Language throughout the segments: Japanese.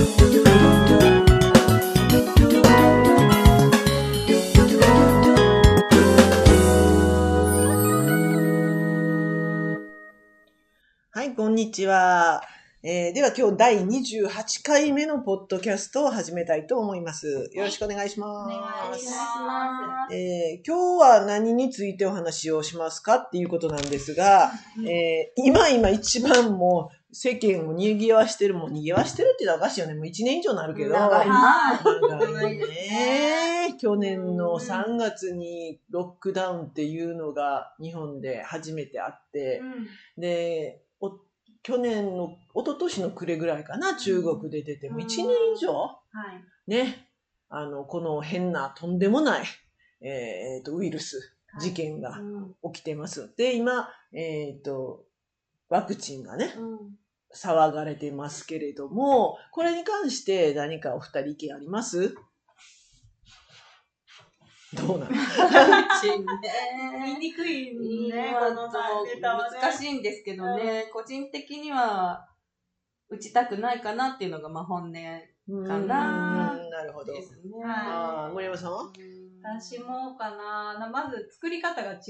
はい、こんにちは。えーでは今日第28回目のポッドキャストを始めたいと思います。よろしくお願いします。お願いします。えー今日は何についてお話をしますかっていうことなんですが、えー今今一番もう世間を賑わしてる、もう賑わしてるって言ったらおかしいよね。もう1年以上になるけど。長いな長いね。去年の3月にロックダウンっていうのが日本で初めてあって、で、お去年の、一昨年の暮れぐらいかな、中国で出て、も。う1年以上？はい。ね、あの、この変な、とんでもない、えっ、と、ウイルス、事件が起きてます。で、今、えっ、と、ワクチンがね、騒がれてますけれども、これに関して何かお二人意見あります？どうなの？言いにくいね、まあこのネタはね。難しいんですけどね、個人的には打ちたくないかなっていうのがまあ本音でかな。うんなるほど。すね。ああ、森山さんは？私もかな。なまず作り方が違うっ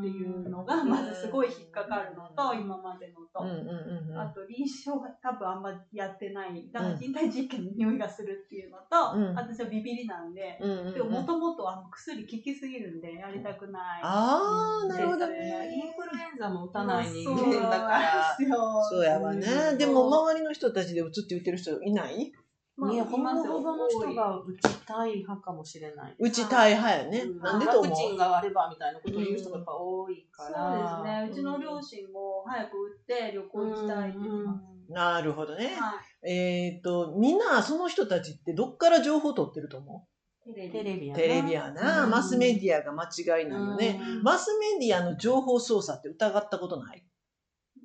ていうのがまずすごい引っかかるのと、うん。今までのと、うんうんうんうん。あと臨床が多分あんまやってない。だから人体実験の匂いがするっていうのと、うん。私はビビりなんで、うんうんうん。でももともとあの薬効きすぎるんでやりたくない、ああ、なるほど。インね。フルエンザも打たない人そう間だから。そうそうやわうね。ん。でも周りの人たちで打つって言ってる人いない？まあいや、ほほぼの人が打ちたい派かもしれない。打ちたい派やね。うんなんでと思うワクチンがあればみたいなことを言う人がやっぱ多いかそうら。ですね。うちの両親も早く打って旅行行きたいって言ってます。なるほどね。はい。えっ、と、みんなその人たちってどっから情報を取ってると思テレテレビやなうテレビやな、うんマスメディアが間違いないよね。うんマスメディアの情報操作って疑ったことない？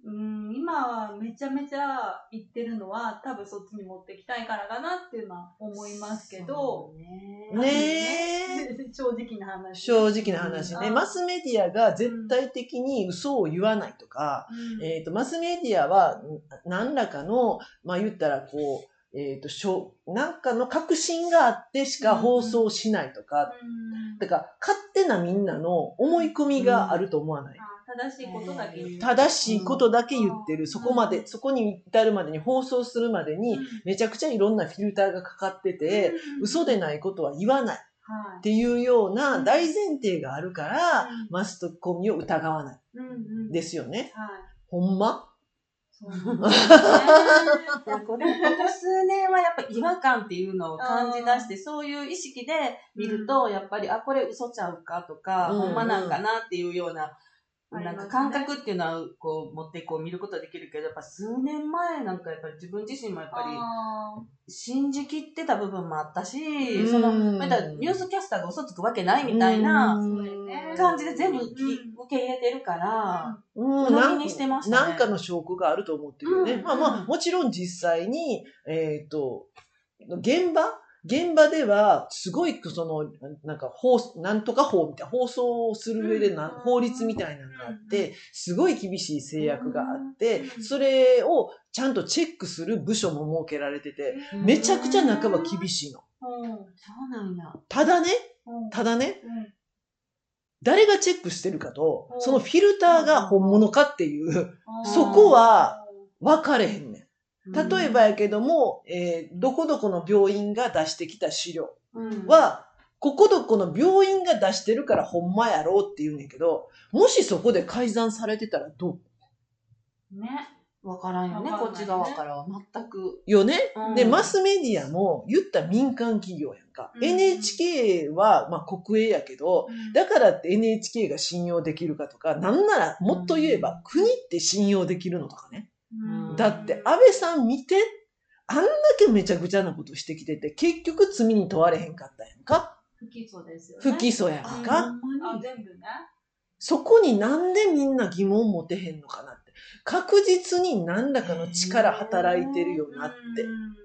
うん、今はめちゃめちゃ言ってるのは多分そっちに持ってきたいからかなっていうのは思いますけど、ねねえ。正直な話。正直な話ね。うんマスメディアが絶対的に嘘を言わないとか、うんえっ、と、マスメディアはん何らかの、まあ言ったらこう、えっ、と、しょなんかの確信があってしか放送しないとか、うんだから勝手なみんなの思い込みがあると思わない？あ正しいことだけ。言う。正しいことだけ言ってる、うん。そこまで、そこに至るまでに放送するまでに、めちゃくちゃいろんなフィルターがかかってて、うん。嘘でないことは言わない。っはい。ていうような大前提があるから、うん。マスコミを疑わない。うんうん。ですよね。はい。ほんま？そうですね。これここ数年はやっぱ違和感っていうのを感じ出して、そういう意識で見ると、やっぱり、あ、これ嘘ちゃうかとか、うん。ほんまなんかなっていうような、うんなんか感覚っていうのは、こう、持ってこう見ることはできるけど、やっぱ数年前なんかやっぱり自分自身もやっぱあり信じきってた部分もあったし、うん。その、またニュースキャスターが嘘つくわけないみたいな感じで全部うん。受け入れてるから、うん、鵜にしてましたね。なんかの証拠があると思ってるよね。うん。まあまあ、もちろん実際に、えっ、と、現場現場では、すごい、その、なんか、法、なんとか法みたいな、放送をする上でな、うん。法律みたいなのがあって、すごい厳しい制約があってう、んそれをちゃんとチェックする部署も設けられてて、ーめちゃくちゃ半ば厳しいの。うん。そうなんや。ただね、うん。ただね、うん。誰がチェックしてるかとう、ん。そのフィルターが本物かっていう、そこは、分かれへん。例えばやけども、えーどこどこの病院が出してきた資料うん、は、ここどこの病院が出してるからほんまやろうって言うねんけど、もしそこで改ざんされてたらどね。わからんよね、こっち側からは。全く。うよね、うん。で、マスメディアも言ったら民間企業やんか。うん。NHK は、まあ国営やけど、だからって NHK が信用できるかとか、なんならもっと言えば国って信用できるのとかね。うんだって安倍さん見て、あんだけめちゃくちゃなことしてきてて、結局罪に問われへんかったやんか不起訴ですよね。不起訴やんかあ、全部ね。そこになんでみんな疑問持てへんのかなって。確実に何らかの力働いてるよなって。うん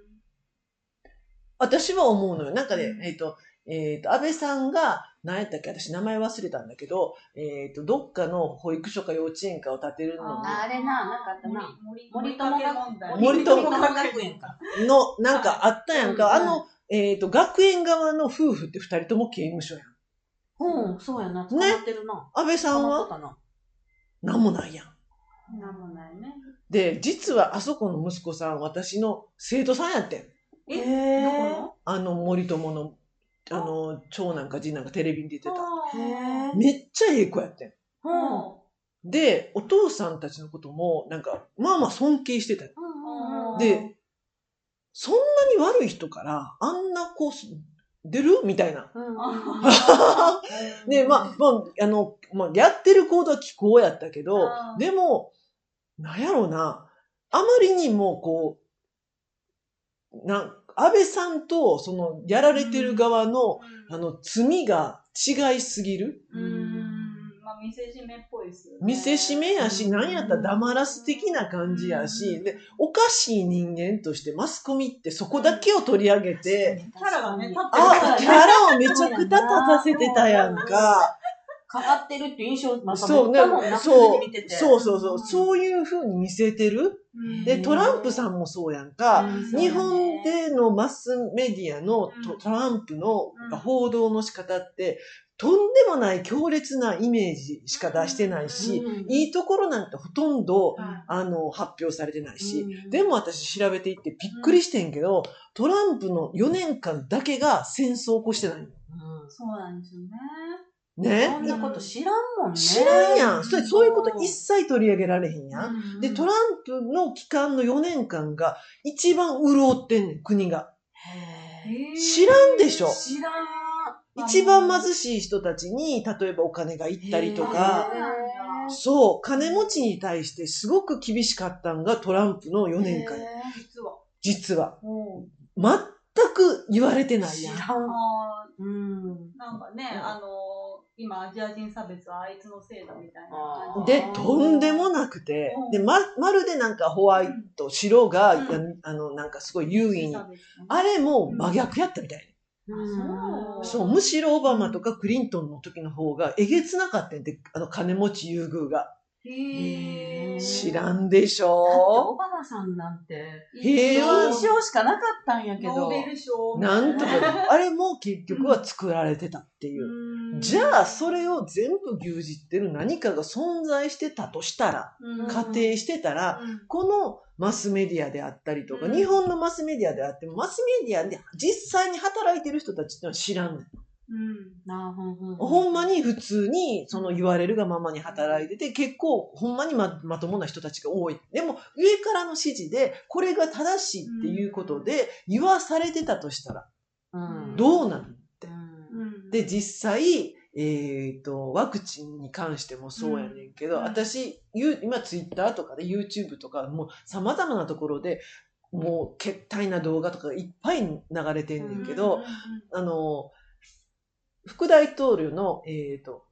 私は思うのよ。なんかねう、んえっ、と、えっ、と、安倍さんが、何やったっけ私名前忘れたんだけど、えっ、と、どっかの保育所か幼稚園かを建てるのにあれな、なかったな。森森友友問題。森友学園か。の、なんかあったやんか。うんあの、えっ、と、学園側の夫婦って二人とも刑務所やん。うん、そうやな。捕まってるな。安倍さんは？何もないやん。なんもないね。で、実はあそこの息子さん、私の生徒さんやってん。え、へーどこの？あの、森友の、あの、長男か次男かテレビに出てた。めっちゃええ子やってん。うん。で、お父さんたちのことも、なんか、まあまあ尊敬してた。で、そんなに悪い人から、あんな子、出る？みたいな。うんうん で、まあ、まあ、あの、まあ、やってる行動は気候やったけどでも、なんやろうな、あまりにもこう、なん、安倍さんと、その、やられてる側の、あの、罪が違いすぎる。まあ見せしめっぽいっすよね。見せしめやし、なんやったら黙らす的な感じやし、で、おかしい人間としてマスコミってそこだけを取り上げて、キャラがね立ってるあ、キャラをめちゃくちゃ立たせてたやんか。かかってるって印象、またそうな、そう。そうそうそう、うそういう風に見せてる。うん。で、トランプさんもそうやんか。うん。日本でのマスメディアのトうん。トランプのうん報道の仕方って、とんでもない強烈なイメージしか出してないし、うん。いいところなんてほとんど、はい。あの、発表されてないし、うん。でも私調べていってびっくりしてんけど、トランプの4年間だけが戦争を起こしてないの。うん。そうなんですよね。ねそんなこと知らんもんね。知らんやん。それそういうこと一切取り上げられへんやん。うんで、トランプの期間の4年間が一番潤ってんねん、国が。知らんでしょ知らん。一番貧しい人たちに、例えばお金が行ったりとへか、ーそう、金持ちに対してすごく厳しかったんがトランプの4年間。実は。実は。うん全く言われてないやん。知らん。あうん。ーなんかね、あのー今アジア人差別はあいつのせいだみたいな。で、とんでもなくてうん、で、ま、まるでなんかホワイト、白が、うん。やあの、なんかすごい優位に。あれも真逆やったみたい。そう。そう、むしろオバマとかクリントンの時の方がえげつなかったんで、あの金持ち優遇が。へー。知らんでしょ？オバマさんなんて、平和印象しかなかったんやけど。ノーベル賞なんとか。あれも結局は作られてたっていう。うんじゃあ、それを全部牛耳ってる何かが存在してたとしたら、うん。仮定してたら、うん。このマスメディアであったりとか、うん。日本のマスメディアであっても、マスメディアで実際に働いてる人たちってのは知らんねん。うん。なあほんほんほんまに普通に、その言われるがままに働いてて、結構、ほんまにままともな人たちが多い。でも、上からの指示で、これが正しいっていうことで、言わされてたとしたら、うん。どうなるで、実際、えっ、と、ワクチンに関してもそうやねんけど、うん。私、ゆ今ツイッターとかで YouTube とか、もう様々なところで、もう、けったいな動画とかがいっぱい流れてんねんけど、うんうんあの、副大統領の、えっ、と、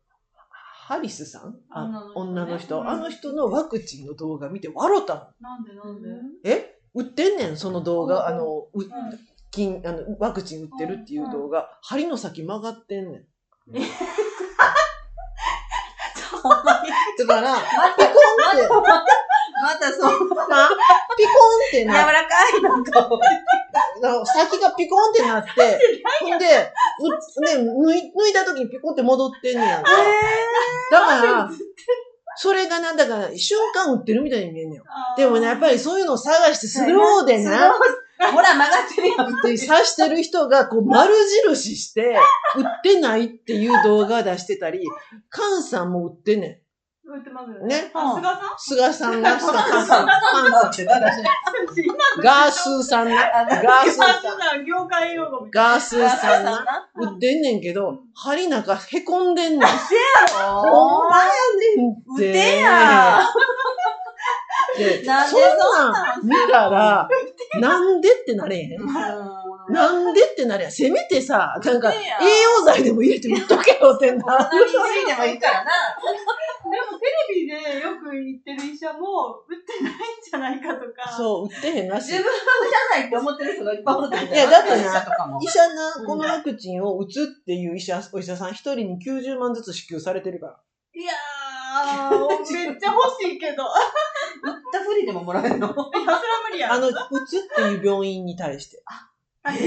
ハリスさん？あ女の人、うん。あの人のワクチンの動画見て笑ったもん。なんでなんで？え？売ってんねん、その動画。うん。あの、ううん金あのワクチン売ってるっていう動画。針の先曲がってんねん。ほんまに だから、まピコンって、またそう、なピコンって柔なっらかいなんか。て、先がピコンってなって、ほんで、うね、抜い、抜いた時にピコンって戻ってんねやんか。だから、それがなんだから、瞬間売ってるみたいに見えんねんよ。でもね、やっぱりそういうのを探してスローでな、ほら、曲がってるやん。って刺してる人がこう丸印して、売ってないっていう動画出してたり、カンさんも売ってんね売ってますよん。ね。あ、菅さん？菅さんが、菅さん、カンさんって誰？ガースーさんな。ガースーさん。業界用語ガースーさんな。な。売ってんねんけど、針なんかへこんでんねん。ほんまやねんって。売ってやで、なんでそんなん見たら、なんでってなれへん。なんでってなれへん。せめてさ、なんか、栄養剤でも入れて売っとけよってな。でもいいからな。でもテレビでよく言ってる医者も売ってないんじゃないかとか。そう、売ってへんらしい。自分は打たないって思ってる人がいっぱいおるいやだってな医者な、このワクチンを打つっていう医者、お医者さん一人に90万ずつ支給されてるから。いやー、めっちゃ欲しいけど。いや、打ったふりでももらえるの？それは無理やろ。あの、打つっていう病院に対して。あえー？自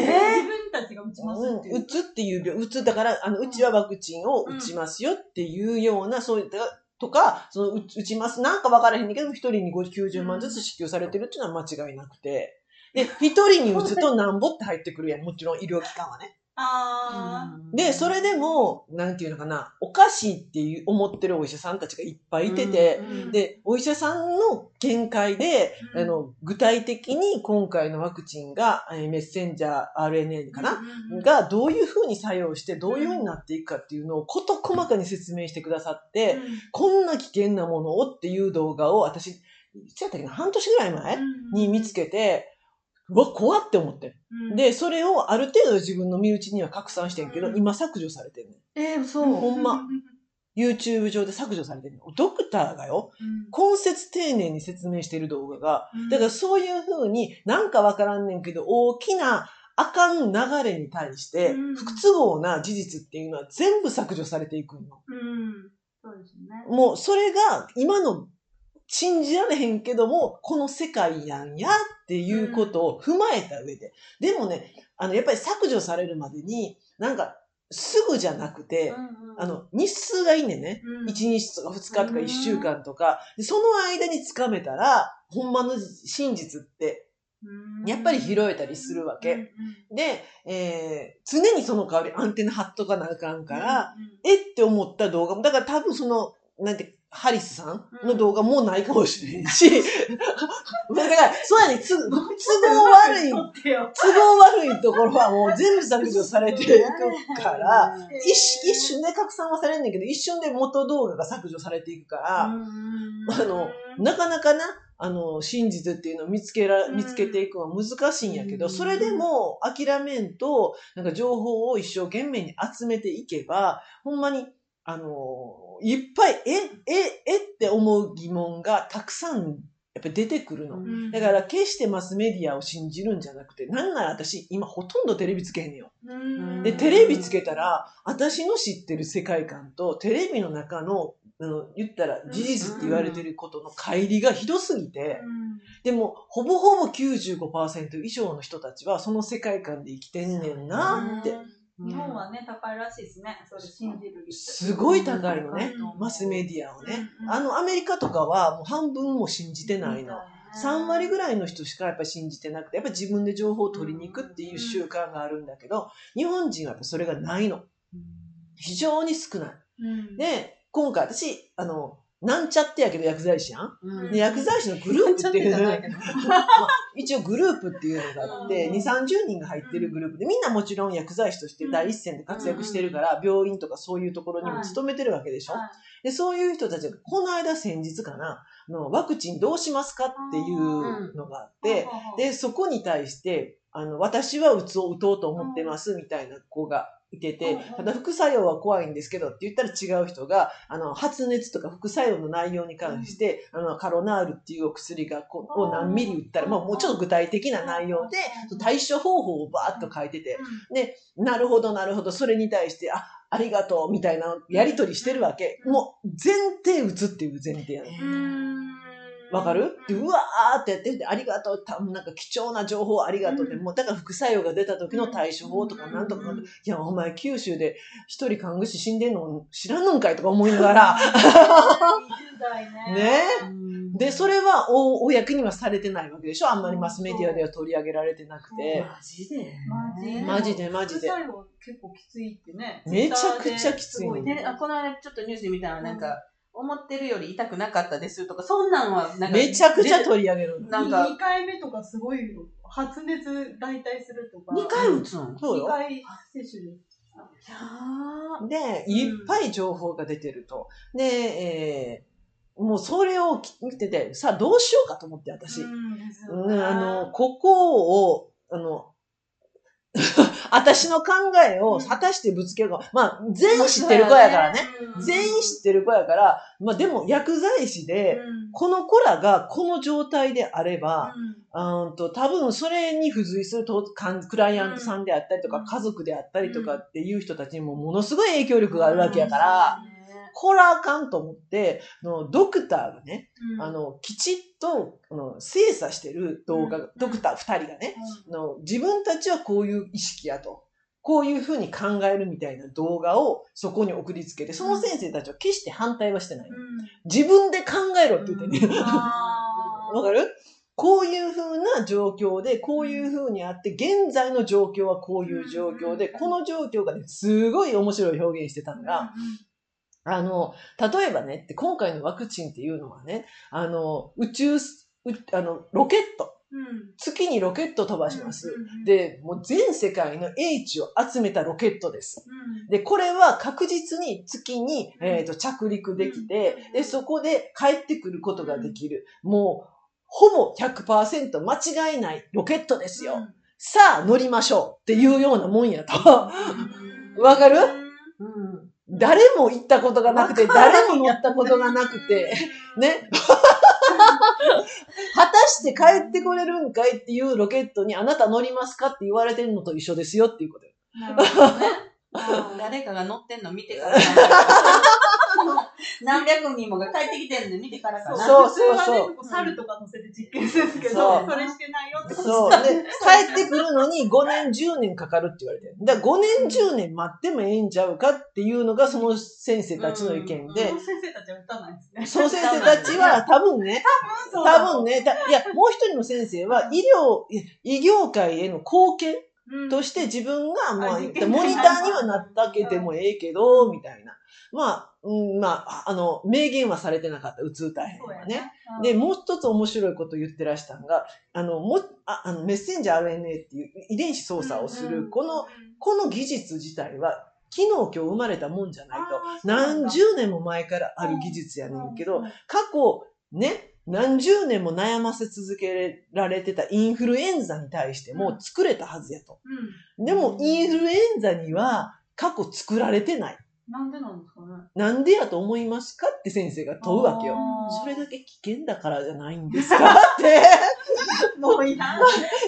分たちが打ちますっていう。打つっていう病、打つ、だから、あの、うちはワクチンを打ちますよっていうような、そういった、とか、その、打打ちます。なんかわからへんけど、一人に90万ずつ支給されてるっていうのは間違いなくて。で、一人に打つとなんぼって入ってくるやん。もちろん医療機関はね。あで、それでも、なんていうのかな、おかしいっていう思ってるお医者さんたちがいっぱいいてて、うんで、お医者さんの見解で、うん。あの、具体的に今回のワクチンが、えーメッセンジャー RNA かな、うんがどういうふうに作用してどういうふうになっていくかっていうのを事細かに説明してくださって、うん。こんな危険なものをっていう動画を私、いつやったっけな、半年ぐらい前に見つけて、うわ、怖って思って。うんで、それをある程度自分の身内には拡散してんけど、うん今削除されてんねん。えー、そう。ほんま YouTube 上で削除されてんねん。ドクターがよ、うん根節丁寧に説明してる動画が、うんだからそういうふうになんかわからんねんけど、大きなあかん流れに対してうん、不都合な事実っていうのは全部削除されていくの。うん。そうですね。もうそれが今の信じられへんけども、この世界やんやっていうことを踏まえた上で。でもね、あの、やっぱり削除されるまでに、なんか、すぐじゃなくて、あの、日数がいいねんね。うん、1日とか2日とかうん。1週間とか、でその間につかめたら、ほんまの真実って、うん。やっぱり拾えたりするわけ。うんうんで、えー、常にその代わりアンテナ張っとかなあかんから、うんえって思った動画も、だから多分その、なんて、ハリスさんの動画もうないかもしれんし、だから、そうやね、つ都合悪い、都合悪いところはもう全部削除されていくから、一一瞬で拡散はされんねんけど、一瞬で元動画が削除されていくから、あの、なかなかな、あの、真実っていうのを見つけら、うん見つけていくのは難しいんやけど、うん。それでも諦めんと、なんか情報を一生懸命に集めていけば、ほんまに、あの、いっぱい、え、え、えって思う疑問がたくさん、やっぱり出てくるの。うんだから、決してマスメディアを信じるんじゃなくて、なんなら私、今ほとんどテレビつけへんよ。うんで、テレビつけたら、私の知ってる世界観と、テレビの中の、あの、言ったら事実って言われてることの乖離がひどすぎて、でも、ほぼほぼ95%以上の人たちは、その世界観で生きてんねんなって。日本はね、高いらしいですね。それ信じる率。すごい高いのねう。んマスメディアをね。うんあの、アメリカとかはもう半分も信じてないの。3割ぐらい。の人しかやっぱり信じてなくて、やっぱり自分で情報を取りに行くっていう習慣があるんだけど、日本人はやっぱそれがないの。非常に少ない。うん、で、今回私、あの、なんちゃってやけど薬剤師やん。うん。で、薬剤師のグループっていうちょっとじゃないけどまあ一応グループっていうのがあって、うん。2、30人が入ってるグループで、みんなもちろん薬剤師として第一線で活躍してるから、病院とかそういうところにも勤めてるわけでしょ？はい。で、そういう人たちが、この間先日かな、あのワクチンどうしますかっていうのがあって、で、そこに対して、あの、私は打つを打とうと思ってますみたいな子がいててうん、ただ副作用は怖いんですけどって言ったら違う人が、あの、発熱とか副作用の内容に関して、あの、カロナールっていうお薬がこう、を何ミリ打ったら、まあもうちょっと具体的な内容で、対処方法をバーッと書いてて、なるほど、なるほど、それに対して、あ、ありがとう、みたいなやりとりしてるわけ。うんもう、前提打つっていう前提やね。うんわかる？で、うわーってやってて、ありがとう、たなんか貴重な情報ありがとうって、うん。もうだから副作用が出た時の対処法とかうんなんとか、うん。いや、お前九州で一人看護師死んでんの知らんのんかいとか思いながら、20代ね。ね。うん。で、それはお公にはされてないわけでしょ？あんまりマスメディアでは取り上げられてなくて。マジで。マジマジでマジで。副作用結構きついってね。めちゃくちゃきついのすごであこの間ちょっとニュースで見たらなんか、思ってるより痛くなかったですとか、そんなんはなんかめちゃくちゃ取り上げるの。なんか2回目とかすごいよ。発熱代替するとか。2回打つんそうよ。2回接種です。いやで、いっぱい情報が出てると。で、えーもうそれを見てて、さあどうしようかと思って私。うん、あの、ここを、あの、私の考えを果たしてぶつけるか。まあ、全員知ってる子やからね。全員知ってる子やから、まあでも薬剤師で、この子らがこの状態であれば、うん。と多分それに付随するとクライアントさんであったりとか、家族であったりとかっていう人たちにもものすごい影響力があるわけやから、こらあかんと思って、のドクターがね、うん、あの、きちっと、あの、精査してる動画、うん、ドクター二人がね、うん、の、自分たちはこういう意識やと。こういうふうに考えるみたいな動画をそこに送りつけて、その先生たちは決して反対はしてない。自分で考えろって言ってね。わかる？こういうふうな状況で、こういうふうにあって、現在の状況はこういう状況で、この状況がね、すごい面白い表現してたのが、あの、例えばね、って今回のワクチンっていうのはね、あの、宇宙、あの、ロケット。うん、月にロケット飛ばします、うんうん、で、もう全世界の英知を集めたロケットです。うん、で、これは確実に月に、えーと、着陸できて、で、そこで帰ってくることができる。もう、ほぼ100%間違いないロケットですよ。さあ、乗りましょうっていうようなもんやと。わかる、うん誰も行ったことがなくて、誰も乗ったことがなくて、ね。果たして帰ってこれるんかいっていうロケットにあなた乗りますかって言われてるのと一緒ですよっていうことよ。なるほどね。誰かが乗ってんの見てから。何百人もが帰ってきてるんで見てからかな。そうそうそう。猿とか乗せて実験するんですけど、それしてないよってそう。で、帰ってくるのに5年、10年かかるって言われてる。だから5年、10年待ってもええんちゃうかっていうのがその先生たちの意見で。その先生たちは打たないですね。その先生たちは多分ね、多分多分ね、いや、もう一人の先生は医療、医業界への貢献として自分が、まあ、モニターにはなったけでもええけど、みたいな。まあ、うん、まあ、あの、明言はされてなかった、うつ大変はね。で、もう一つ面白いこと言ってらしたのが、あの、も、ああのメッセンジャー RNA っていう遺伝子操作をする、この、この技術自体は、昨日今日生まれたもんじゃないと、何十年も前からある技術やねんけど、過去、ね、何十年も悩ませ続けられてたインフルエンザに対しても作れたはずやと。うん、でも、インフルエンザには過去作られてない。なんでなんですかねなんでやと思いますかって先生が問うわけよ。それだけ危険だからじゃないんですかって。もういらん。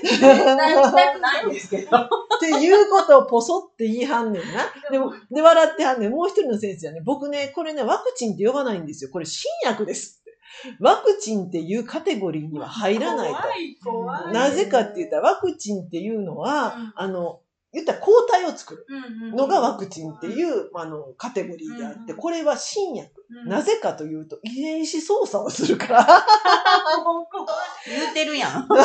絶対行きたくないんですけど。っていうことをポソって言いはんねんな。でも、で、笑ってはんねん。もう一人の先生はね、僕ね、これね、ワクチンって呼ばないんですよ。これ新薬です。ワクチンっていうカテゴリーには入らないと。なぜかって言ったら、ワクチンっていうのは、うん、あの、言ったら抗体を作るのがワクチンっていう、あの、カテゴリーであって、これは新薬。なぜかというと、遺伝子操作をするから。言うてるやん。怖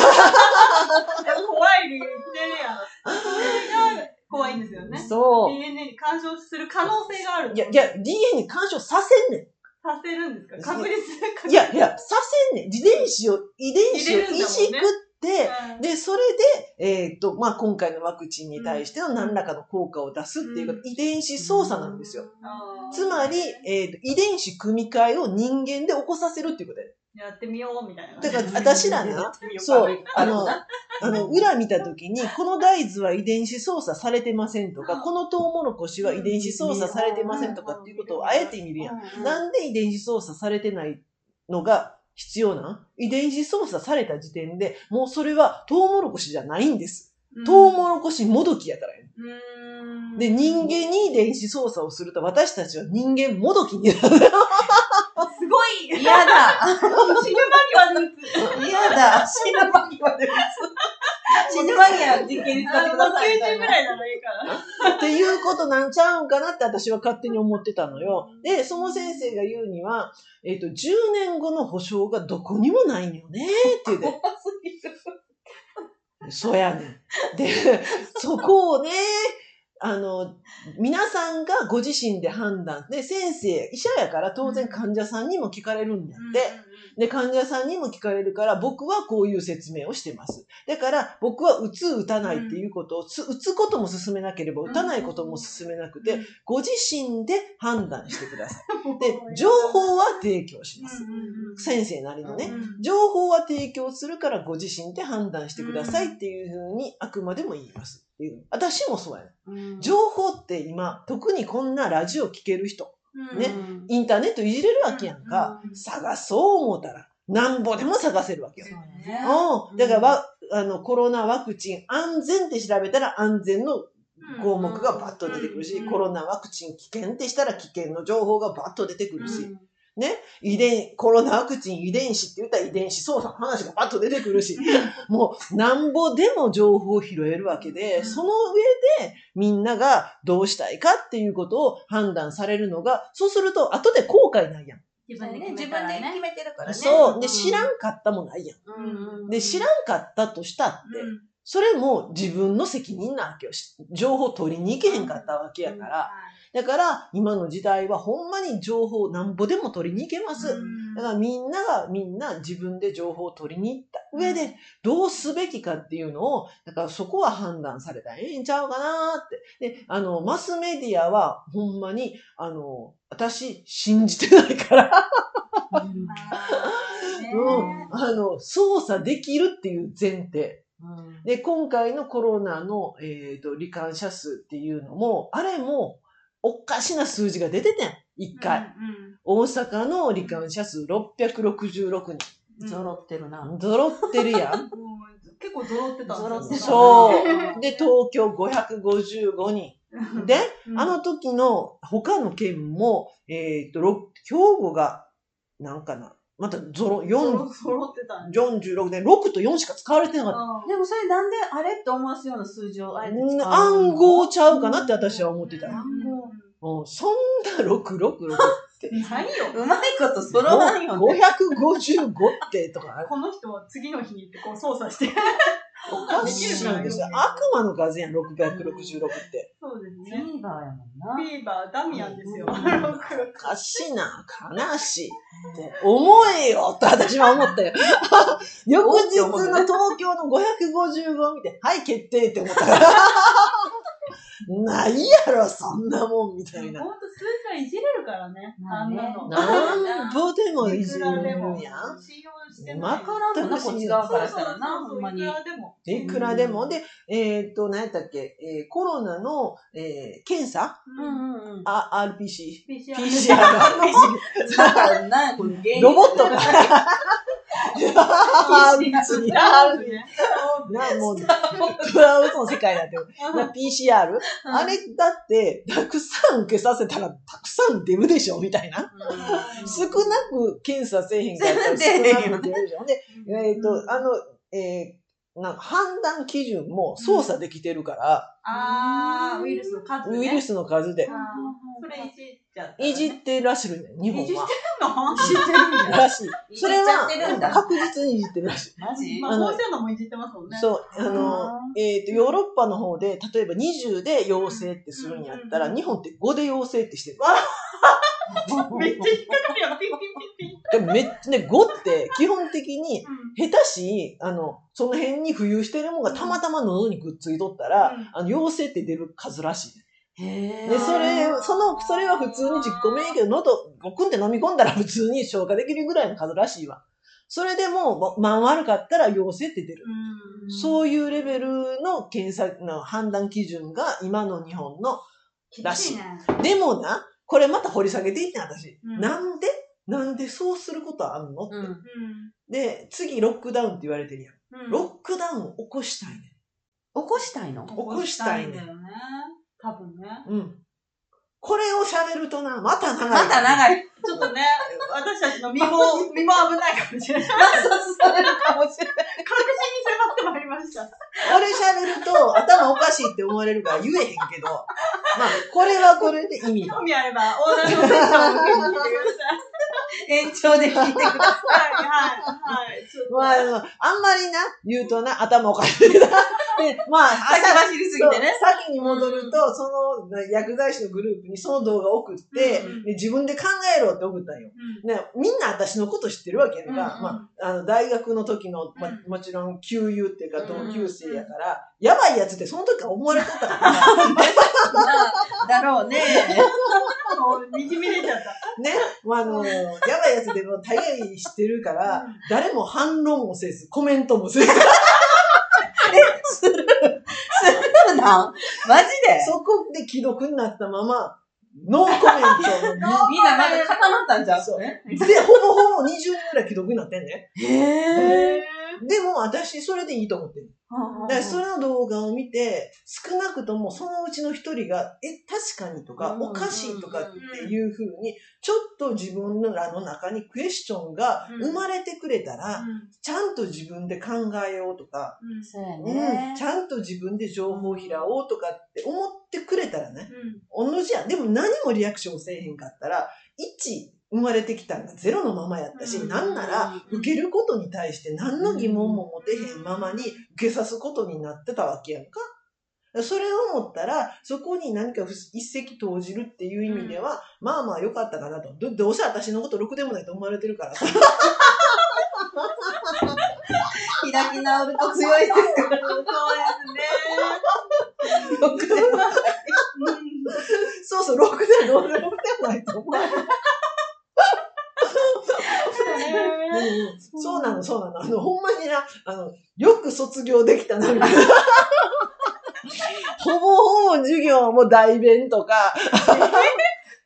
い理由言ってるやん。それが怖いんですよね。そう。DNA に干渉する可能性がある。いや、いや、DNA に干渉させんねん。させるんですか？確率いや、いや、させんねん。遺伝子を、遺伝子をいじくっ、うん、で、それで、えっ、ー、と、まあ、今回のワクチンに対しての何らかの効果を出すっていう、遺伝子操作なんですよ。つまり、えっ、ー、と、遺伝子組み換えを人間で起こさせるっていうことで。やってみようみたいな。だから私らな、そう、あの、あの、裏見たときに、この大豆は遺伝子操作されてませんとか、このトウモロコシは遺伝子操作されてませんとかっていうことをあえて見るやん。なんで遺伝子操作されてないのが必要な遺伝子操作された時点で、もうそれはトウモロコシじゃないんです。トウモロコシもどきやからや、で、人間に遺伝子操作をすると私たちは人間もどきになる。い嫌だ 死ぬ間際で打つ。嫌だ死ぬ間際で打つ。死ぬ間際実験に使ってください。90ぐらいならいいかな。っていうことなんちゃうんかなって私は勝手に思ってたのよ。で、その先生が言うには、えっ、ー、と、10年後の保証がどこにもないのよねって言うて。そうやねん。で、そこをね、あの、皆さんがご自身で判断で、先生、医者やから当然患者さんにも聞かれるんやって。で、患者さんにも聞かれるから、僕はこういう説明をしてます。だから、僕は打つ、打たないっていうことを、つ打つことも進めなければ、打たないことも進めなくて、ご自身で判断してください。で、情報は提供します。先生なりのね。情報は提供するからご自身で判断してくださいっていうふうにあくまでも言いますっていう。私もそうやね。うん情報って今、特にこんなラジオ聞ける人、ねうん。インターネットいじれるわけやんか。うん探そう思ったら、なんぼでも探せるわけよ。そうねね。うん。だからわ、あの、コロナワクチン安全って調べたら安全の項目がバッと出てくるし、うんコロナワクチン危険ってしたら危険の情報がバッと出てくるし、うん遺伝、コロナワクチン遺伝子って言ったら遺伝子操作の話がバッと出てくるし、もうなんぼでも情報を拾えるわけで、その上でみんながどうしたいかっていうことを判断されるのが、そうすると後で後悔ないやん。自分で決めたらね分で決めてるからね。そう。で、ん知らんかったもないやん。で、知らんかったとしたって、それも自分の責任なわけよ。し情報取りに行けへんかったわけやから。だから、今の時代はほんまに情報なんぼでも取りに行けます。だからみんながみんな自分で情報を取りに行った上でどうすべきかっていうのを、だからそこは判断されたらええんちゃうかなって。で、あの、マスメディアはほんまに、あの、私信じてないから、うん、あの、操作できるっていう前提。うん。で、今回のコロナの、えっ、と、罹患者数っていうのも、あれも、おかしな数字が出ててん。一回。大阪の罹患者数666人。揃ってるな。ゾロってるやん。結構ゾロってたんゾロってたそう。で、東京555人。で、うんあの時の他の県も、えっ、と、ろ兵庫が、なんかな、またゾロ、ゾロ4ゾロってたん46で、6と4しか使われてなかった。あでもそれなんであれって思わすような数字をあえて使うの？暗号ちゃうかなって私は思ってた。暗号。うん、そんな666って。ないよ。うまいこと揃わんよね。555ってとか、この人は次の日にってこう操作しておかしいんですよ。悪魔の数やん、666って。そうですフねィーバーやもんな。ビーバーダミアンですようんおかしいな、悲しいって思えよって私は思ったよ。翌日の東京の555見て、はい、決定って思ったから。ないやろ、そんなもん、みたいな。ほんと数字はいじれるからねまあんなのなんぼでもいいくじるらでもんやん。信用してないわからんもんな、こっち側からしたらな、ほんまに。いくらでもいくらでも。で、えーっと、何やったっけ、えーコロナの、えー検査？うんうんうん。あ、RPC。PCR PCR。だからな、この芸人ロボットか。PCR な、もう、クラウドの世界だって。PCR? あれだって、たくさん受けさせたら、たくさん出るでしょみたいな。少なく検査せえへんかったら少なく出るでしょ。で、えっ、と、あの、えーなんか判断基準も操作できてるから、あー、ウイルスの数ね。ウイルスの数で。それいじっちゃったらね。いじってらっしゃるね、日本いじっては。んの知ってるんや。らしい。それは確実にいじってるらしい。マジ？まあ、あの放射能もいじってますもんね。そう、あのあ、えっ、と、ヨーロッパの方で、例えば20で陽性ってするんやったら、うん日本って5で陽性ってしてる。めっちゃ引っかかるやん。ピンピンピンピン。でもめっちゃね、5って基本的に、うん下手し、あの、その辺に浮遊してるものがたまたま喉にくっついとったら、うんあの、陽性って出る数らしい。へで、それ、その、それは普通に実行免疫で喉、ごくんって飲み込んだら普通に消化できるぐらいの数らしいわ。それでも、まん悪かったら陽性って出る。うんそういうレベルの検査の判断基準が今の日本の、らしいね。でもな、これまた掘り下げていってん私。うんなんで？なんでそうすることあんの？って。うん。うん。で、次ロックダウンって言われてるやん。うんロックダウンを起こしたいね起こしたいの？起こしたいねんだよね。多分ね。ん。うん。これを喋るとな、また長い。また長い。ちょっとね、私たちの身も、身も危ないかもしれない。されるかもしれない。確信に迫ってまいりました。これ喋ると頭おかしいって思われるから言えへんけど、まあ、これはこれで意味が。興味あれば、オーダーのセッションを受けに来てください。延長で聞いてください。はい、はい、はい。ちょっとまあ、あのあんまりな、言うとな、頭おかしいな。で、まあ、先走りすぎてね。先に戻ると、その薬剤師のグループにその動画を送って、で自分で考えろって送ったんよ。ね、みんな私のこと知ってるわけやんか。まあ、あの、大学の時の、まあ、もちろん、旧友っていうか同級生やから、やばいやつってその時から思われとったから。だろうね。もう、にじみ出ちゃった。ね。まあ、あの、やばいやつでも大概知ってるから、誰も反論もせず、コメントもせず。する、するなマジで？そこで既読になったまま、ノーコメントみんなまだ固まったんじゃん。そう。で、ほぼほぼ20人ぐらい既読になってんね。へー。でも私それでいいと思ってる。だからその動画を見て、少なくともそのうちの一人が、え、確かにとか、おかしいとかっていうふうに、ちょっと自分らの中にクエスチョンが生まれてくれたら、ちゃんと自分で考えようとか、ちゃんと自分で情報を拾おうとかって思ってくれたらね、同じや。ん。でも何もリアクションせえへんかったら、1、生まれてきたのがゼロのままやったし、うん、なんなら受けることに対して何の疑問も持てへんままに受けさすことになってたわけやんか。それを思ったら、そこに何か一石投じるっていう意味では、うん、まあまあ良かったかなと。どどうせ私のことろくでもないと思われてるからさ。開き直ると強いですから。そうですね。ろくでもない。そうそう、ろくでもないと思われてる。そうなの、そうなの。あの、ほんまにな、あの、よく卒業できたな、みたいな。ほぼほぼ授業も代弁とか。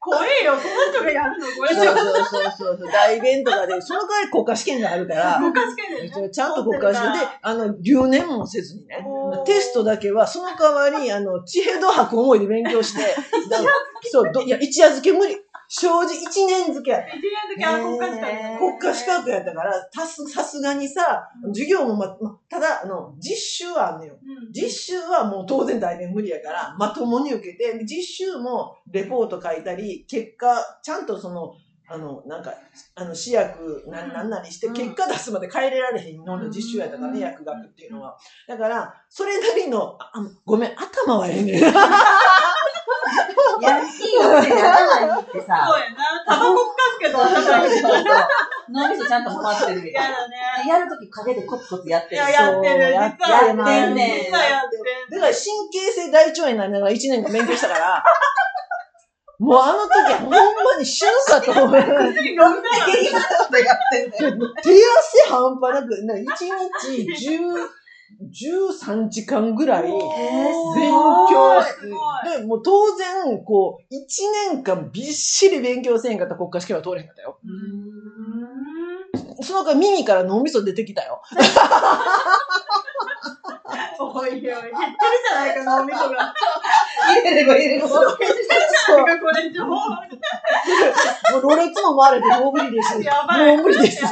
怖えよ、その人がやるの、これ。そうそうそうそう、代弁とかで、その代わり国家試験があるから、国家試験で、ちゃんと国家試験で、あの、留年もせずにね、テストだけは、その代わり、あの、地平道博思いで勉強して、そう、いや、一夜漬け無理。正直一年付けやった。一年付けは国家資格。国家資格やったから、たす、さすがにさ、授業もま、ま、ただ、あの、実習はあんのよ。うん、実習はもう当然大変無理やから、まともに受けて、実習もレポート書いたり、結果、ちゃんとその、あの、なんか、あの、試薬な、なんなりして、結果出すまで帰れられへんのの実習やったからね、薬学っていうのは。だから、それなりの、あごめん、頭はええねん。やる気がってやらないってさ。そうやな。タバコふかすけど、頭に。脳みそちゃんと回ってるみたいな。やるとき陰でコツコツやってる。や、やってる。やってんねん。実はやってる。だから神経性大腸炎になりながら1年間勉強したから、もうあの時はほんまに死ぬかと思う。手汗半端なく、1日10、13時間ぐらい勉強して、で、もう当然、こう、1年間びっしり勉強せんかった国家試験は通れへんかったよ。その間耳から脳みそ出てきたよ。おいおい、減ってるじゃないか、脳みそが。入れれば入れるほど減ってるじゃ ないか、これ以上。もう、ろれつも回れてもう無理です。もう無理です。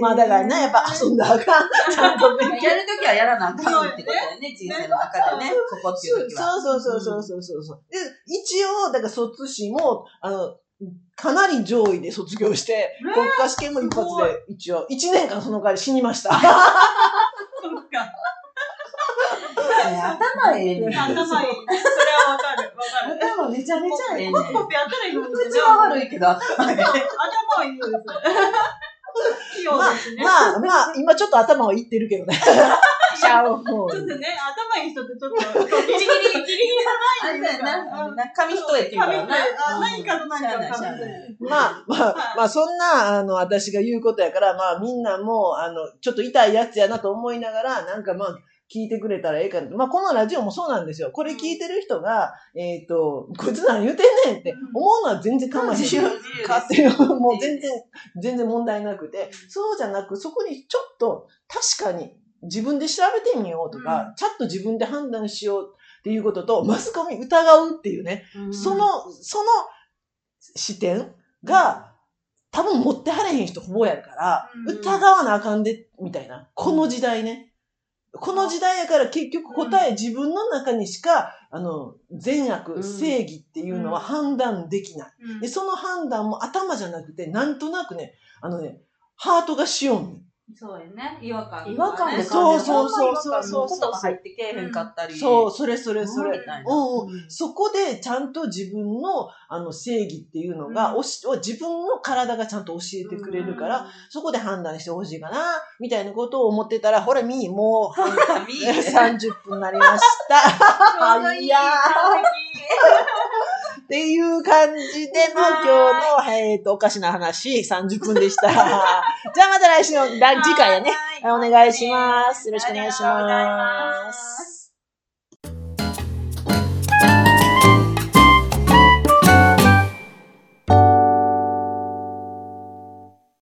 まあだからね、やっぱ遊んだらあかん。ちゃんと勉強。やるときはやらなあかんってことだよね、人生の中でね。ここっていうときは。そうそうそうそうそうそう。で、一応、だから卒試も、あの、かなり上位で卒業して、国家試験も一発で一応、一年間その代わり死にました。そっか。頭ええねん。頭いい。それはわかる。わかる。頭めちゃめちゃええねいい。口は悪いけど頭ええ。頭はいいです。まあ、まあ、まあ、今ちょっと頭はいってるけどね。ちゃう方。ちょっとね、頭いい人ってちょっと、ギリギリ、ギリギリがないんだな。紙一重っていうかな。何かと何かまあ、まあ、まあ、そんな、あの、私が言うことやから、まあ、みんなも、あの、ちょっと痛いやつやなと思いながら、なんかまあ、聞いてくれたらええかな。まあ、このラジオもそうなんですよ。これ聞いてる人が、えっ、ー、と、こいつ何言うてんねんって思うのは全然構わない。自由勝手 もう全然、全然問題なくて、そうじゃなく、そこにちょっと、確かに自分で調べてみようとか、うん、ちゃんと自分で判断しようっていうことと、マスコミ疑うっていうね、うん、その、その視点が、多分持ってはれへん人ほぼやるから、うん、疑わなあかんで、みたいな。この時代ね。この時代やから結局答え自分の中にしか、あの、善悪、正義っていうのは判断できない。で、その判断も頭じゃなくて、なんとなくね、あのね、ハートがしよん。そうやね。違和感、違和感でそうそうそうそうそう。言葉入ってけえへんかったり。そう、それそれそれ。うんうん。そこでちゃんと自分のあの正義っていうのが、うん。おし自分の体がちゃんと教えてくれるから、そこで判断してほしいかな、みたいなことを思ってたら、ほら、みー、もう、み30 分になりました。いやー。完っていう感じでの今日の、えっと、おかしな話、30分でした。じゃあまた来週の、来次回やね、はいお願いします。よろしくお願いし。ます